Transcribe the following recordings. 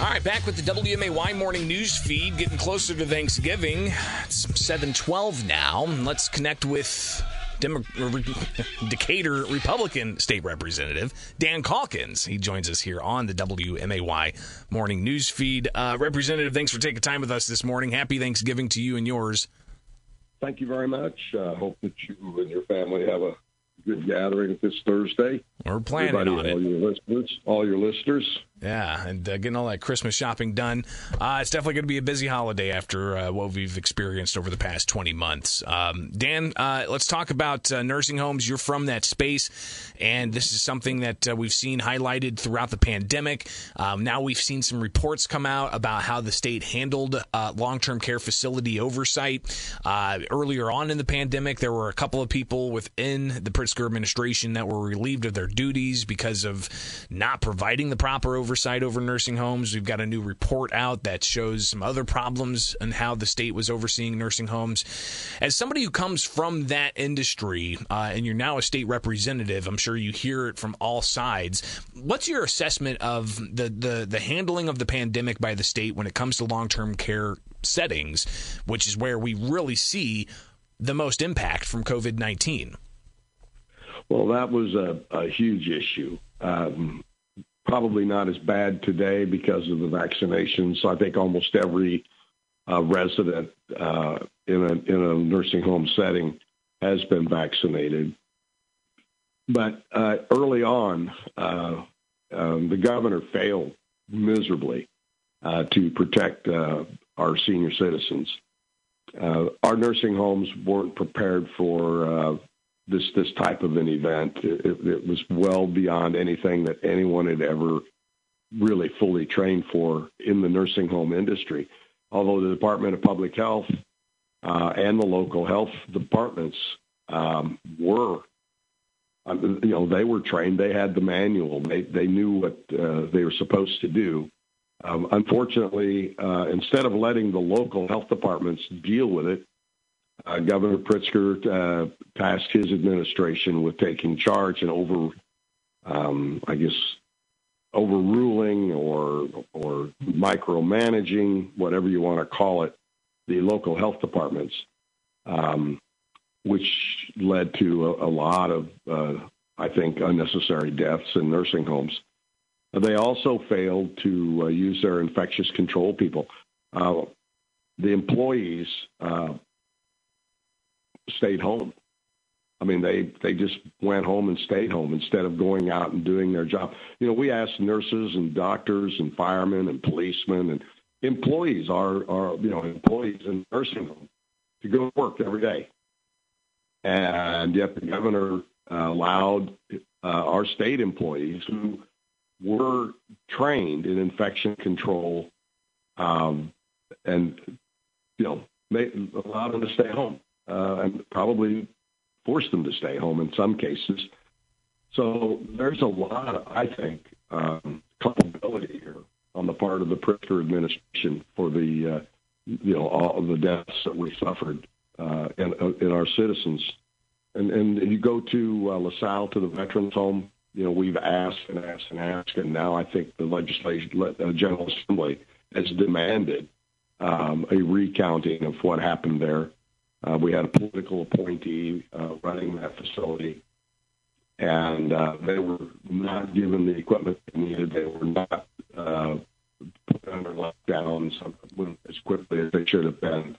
All right, back with the WMAY morning news feed, getting closer to Thanksgiving. It's 712 now. Let's connect with Demo- Decatur Republican State Representative Dan Caulkins. He joins us here on the WMAY morning news feed. Uh, Representative, thanks for taking time with us this morning. Happy Thanksgiving to you and yours. Thank you very much. I uh, hope that you and your family have a good gathering this Thursday. We're planning Everybody, on all it. Your listeners, all your listeners, Yeah, and uh, getting all that Christmas shopping done. Uh, it's definitely going to be a busy holiday after uh, what we've experienced over the past 20 months. Um, Dan, uh, let's talk about uh, nursing homes. You're from that space, and this is something that uh, we've seen highlighted throughout the pandemic. Um, now we've seen some reports come out about how the state handled long term care facility oversight. Earlier on in the pandemic, there were a couple of people within the Pritzker administration that were relieved of their duties because of not providing the proper oversight over nursing homes. We've got a new report out that shows some other problems and how the state was overseeing nursing homes. As somebody who comes from that industry, uh, and you're now a state representative, I'm sure you hear it from all sides. What's your assessment of the the, the handling of the pandemic by the state when it comes to long term care settings, which is where we really see the most impact from COVID 19? well, that was a, a huge issue. Um, probably not as bad today because of the vaccinations. So I think almost every uh, resident uh, in a in a nursing home setting has been vaccinated. But uh, early on, uh, um, the governor failed miserably uh, to protect uh, our senior citizens. Our nursing homes weren't prepared for this this type of an event. It, it, was well beyond anything that anyone had ever really fully trained for in the nursing home industry. Although the Department of Public Health uh, and the local health departments um, were, um, you know, they were trained. They had the manual. They they knew what uh, they were supposed to do. Um, unfortunately, uh, instead of letting the local health departments deal with it, uh, Governor Pritzker uh, tasked his administration with taking charge and over, um, I guess, overruling or or micromanaging, whatever you want to call it, the local health departments, um, which led to a, a lot of, uh, I think, unnecessary deaths in nursing homes. They also failed to uh, use their infectious control people. Uh, the employees uh, stayed home. I mean, they they just went home and stayed home instead of going out and doing their job. You know, we asked nurses and doctors and firemen and policemen and employees, our our you know employees in nursing homes, to go to work every day, and yet the governor uh, allowed uh, our state employees who were trained in infection control, um, and you know, made, allowed them to stay home and probably forced them to stay home in some cases. So there's a lot, I think, um, culpability here on the part of the Pritzker administration for the, uh, you know, all of the deaths that we suffered uh, in, in our citizens. And, and you go to uh, LaSalle to the veterans home. You know, we've asked and asked and asked, and now I think the legislation, uh, General Assembly has demanded um, a recounting of what happened there. Uh, we had a political appointee uh, running that facility, and uh, they were not given the equipment they needed. They were not uh, put under lockdown as quickly as they should have been.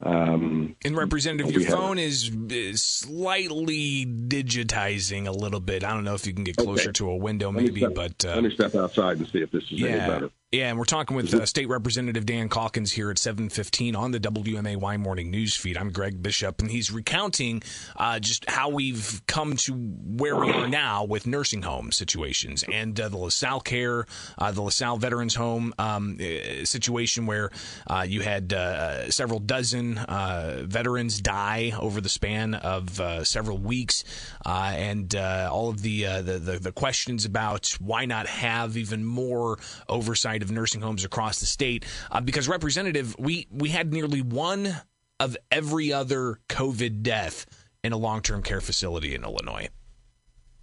Um, And Representative, your phone is, is slightly digitizing a little bit. I don't know if you can get closer Okay. to a window, let maybe, step- but uh, let me step outside and see if this is any better. Yeah. And we're talking with uh, State Representative Dan Caulkins here at seven fifteen on the WMAY morning news feed. I'm Greg Bishop, and he's recounting uh, just how we've come to where we are now with nursing home situations and uh, the LaSalle Care, uh, the LaSalle Veterans Home um, uh, situation where uh, you had uh, several dozen uh, veterans die over the span of uh, several weeks, uh, and uh, all of the, uh, the the the questions about why not have even more oversight of nursing homes across the state. Uh, because representative, we we had nearly one of every other COVID death in a long term care facility in Illinois.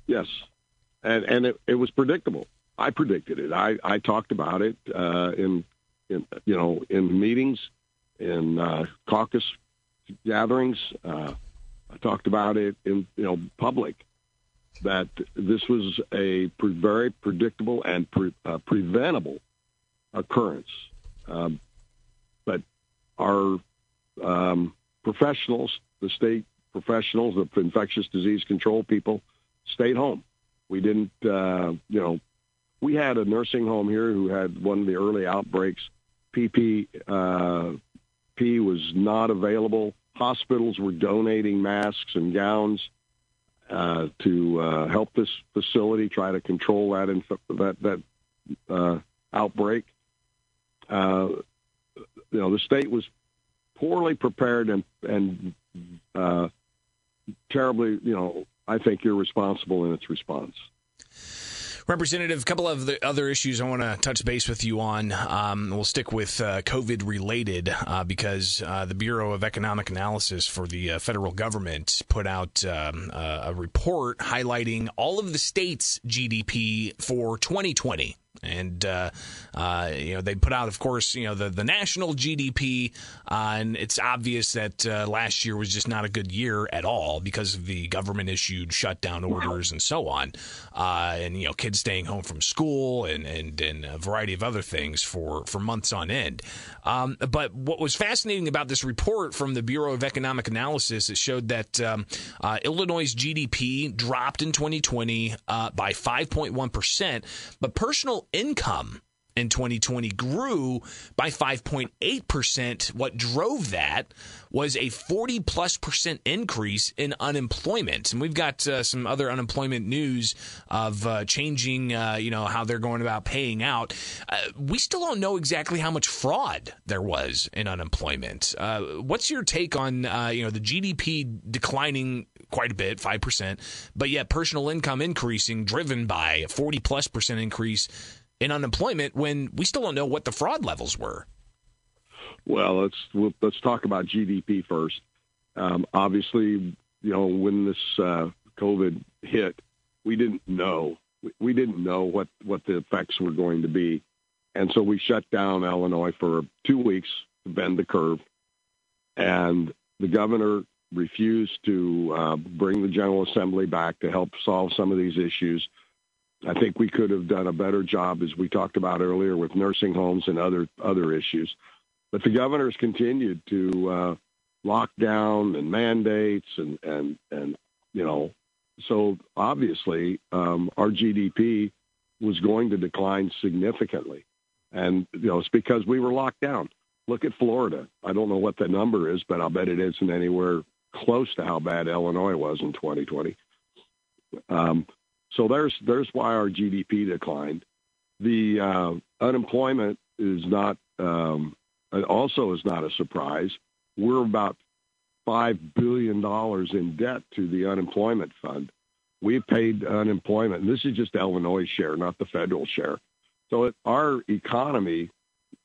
Yes, and and it, it was predictable. I predicted it. I, I talked about it uh, in, in you know in meetings, in uh, caucus gatherings. Uh, I talked about it in you know public that this was a pre- very predictable and pre- uh, preventable occurrence. Um, but our um, professionals, the state professionals, the infectious disease control people, stayed home. We didn't, uh, you know, we had a nursing home here who had one of the early outbreaks. PP uh, P was not available. Hospitals were donating masks and gowns uh, to uh, help this facility try to control that inf- that that uh, outbreak. Uh, you know, the state was poorly prepared and and uh, terribly, you know, I think irresponsible in its response. Representative, a couple of the other issues I want to touch base with you on. Um, we'll stick with uh, COVID related uh, because uh, the Bureau of Economic Analysis for the uh, federal government put out um, a report highlighting all of the states' GDP for 2020 and uh, uh, you know they put out, of course, you know the the national GDP, uh, and it's obvious that uh, last year was just not a good year at all because of the government issued shutdown orders and so on, uh, and you know kids staying home from school and and and a variety of other things for for months on end. Um, but what was fascinating about this report from the Bureau of Economic Analysis, it showed that um, uh, Illinois' GDP dropped in 2020 by 5.1 percent, but personal income in 2020 grew by 5.8%. What drove that was a 40 plus percent increase in unemployment. And we've got uh, some other unemployment news of uh, changing, uh, you know, how they're going about paying out. Uh, we still don't know exactly how much fraud there was in unemployment. Uh, what's your take on, uh, you know, the GDP declining quite a bit, 5%, but yet personal income increasing driven by a 40 plus percent increase in unemployment when we still don't know what the fraud levels were. Well, let's let's talk about GDP first. Um, obviously, you know when this uh, COVID hit, we didn't know we didn't know what what the effects were going to be, and so we shut down Illinois for two weeks to bend the curve, and the governor refused to uh, bring the General Assembly back to help solve some of these issues. I think we could have done a better job, as we talked about earlier, with nursing homes and other other issues. But the governor's continued to uh, lock down and mandates and and and you know, so obviously um, our GDP was going to decline significantly, and you know it's because we were locked down. Look at Florida. I don't know what the number is, but I'll bet it isn't anywhere close to how bad Illinois was in 2020. Um, so there's there's why our GDP declined. The uh, unemployment is not um, also is not a surprise. We're about five billion dollars in debt to the unemployment fund. We've paid unemployment, and this is just Illinois' share, not the federal share. So it, our economy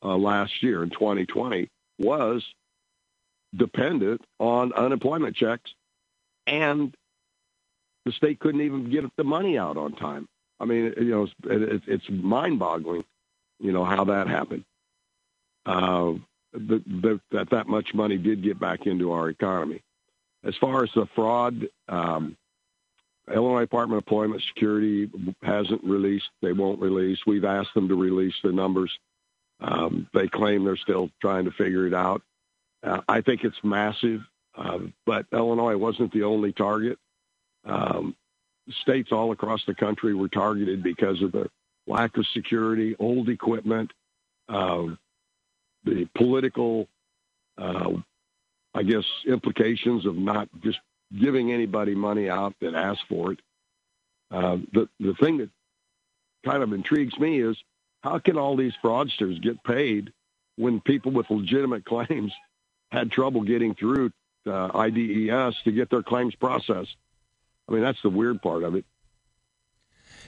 uh, last year in 2020 was dependent on unemployment checks and the state couldn't even get the money out on time. I mean, you know, it's, it's mind-boggling, you know, how that happened. Uh, the, the, that that much money did get back into our economy. As far as the fraud, um, Illinois Department of Employment Security hasn't released. They won't release. We've asked them to release the numbers. Um, they claim they're still trying to figure it out. Uh, I think it's massive, uh, but Illinois wasn't the only target. Um, states all across the country were targeted because of the lack of security, old equipment, uh, the political, uh, I guess, implications of not just giving anybody money out that asked for it. Uh, the the thing that kind of intrigues me is how can all these fraudsters get paid when people with legitimate claims had trouble getting through uh, IDES to get their claims processed? I mean, that's the weird part of it.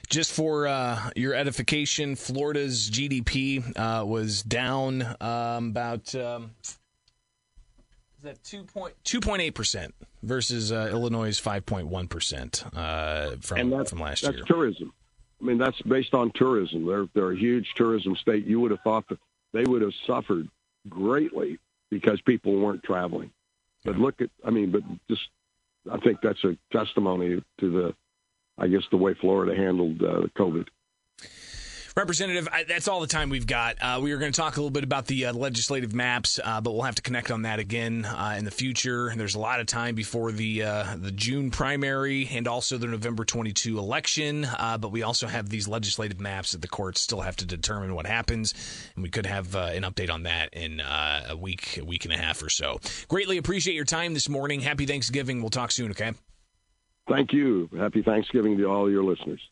Just for uh, your edification, Florida's GDP uh, was down um, about um, is that two point two point eight percent versus uh, Illinois' five point one percent uh, from that, from last that's year. tourism. I mean, that's based on tourism. They're they're a huge tourism state. You would have thought that they would have suffered greatly because people weren't traveling. But look at, I mean, but just, I think that's a testimony to the, I guess, the way Florida handled uh, COVID. Representative, I, that's all the time we've got. Uh, we are going to talk a little bit about the uh, legislative maps, uh, but we'll have to connect on that again uh, in the future. There's a lot of time before the uh, the June primary and also the November 22 election, uh, but we also have these legislative maps that the courts still have to determine what happens, and we could have an update on that in a week, a week and a half or so. Greatly appreciate your time this morning. Happy Thanksgiving. We'll talk soon. Okay. Thank you. Happy Thanksgiving to all your listeners.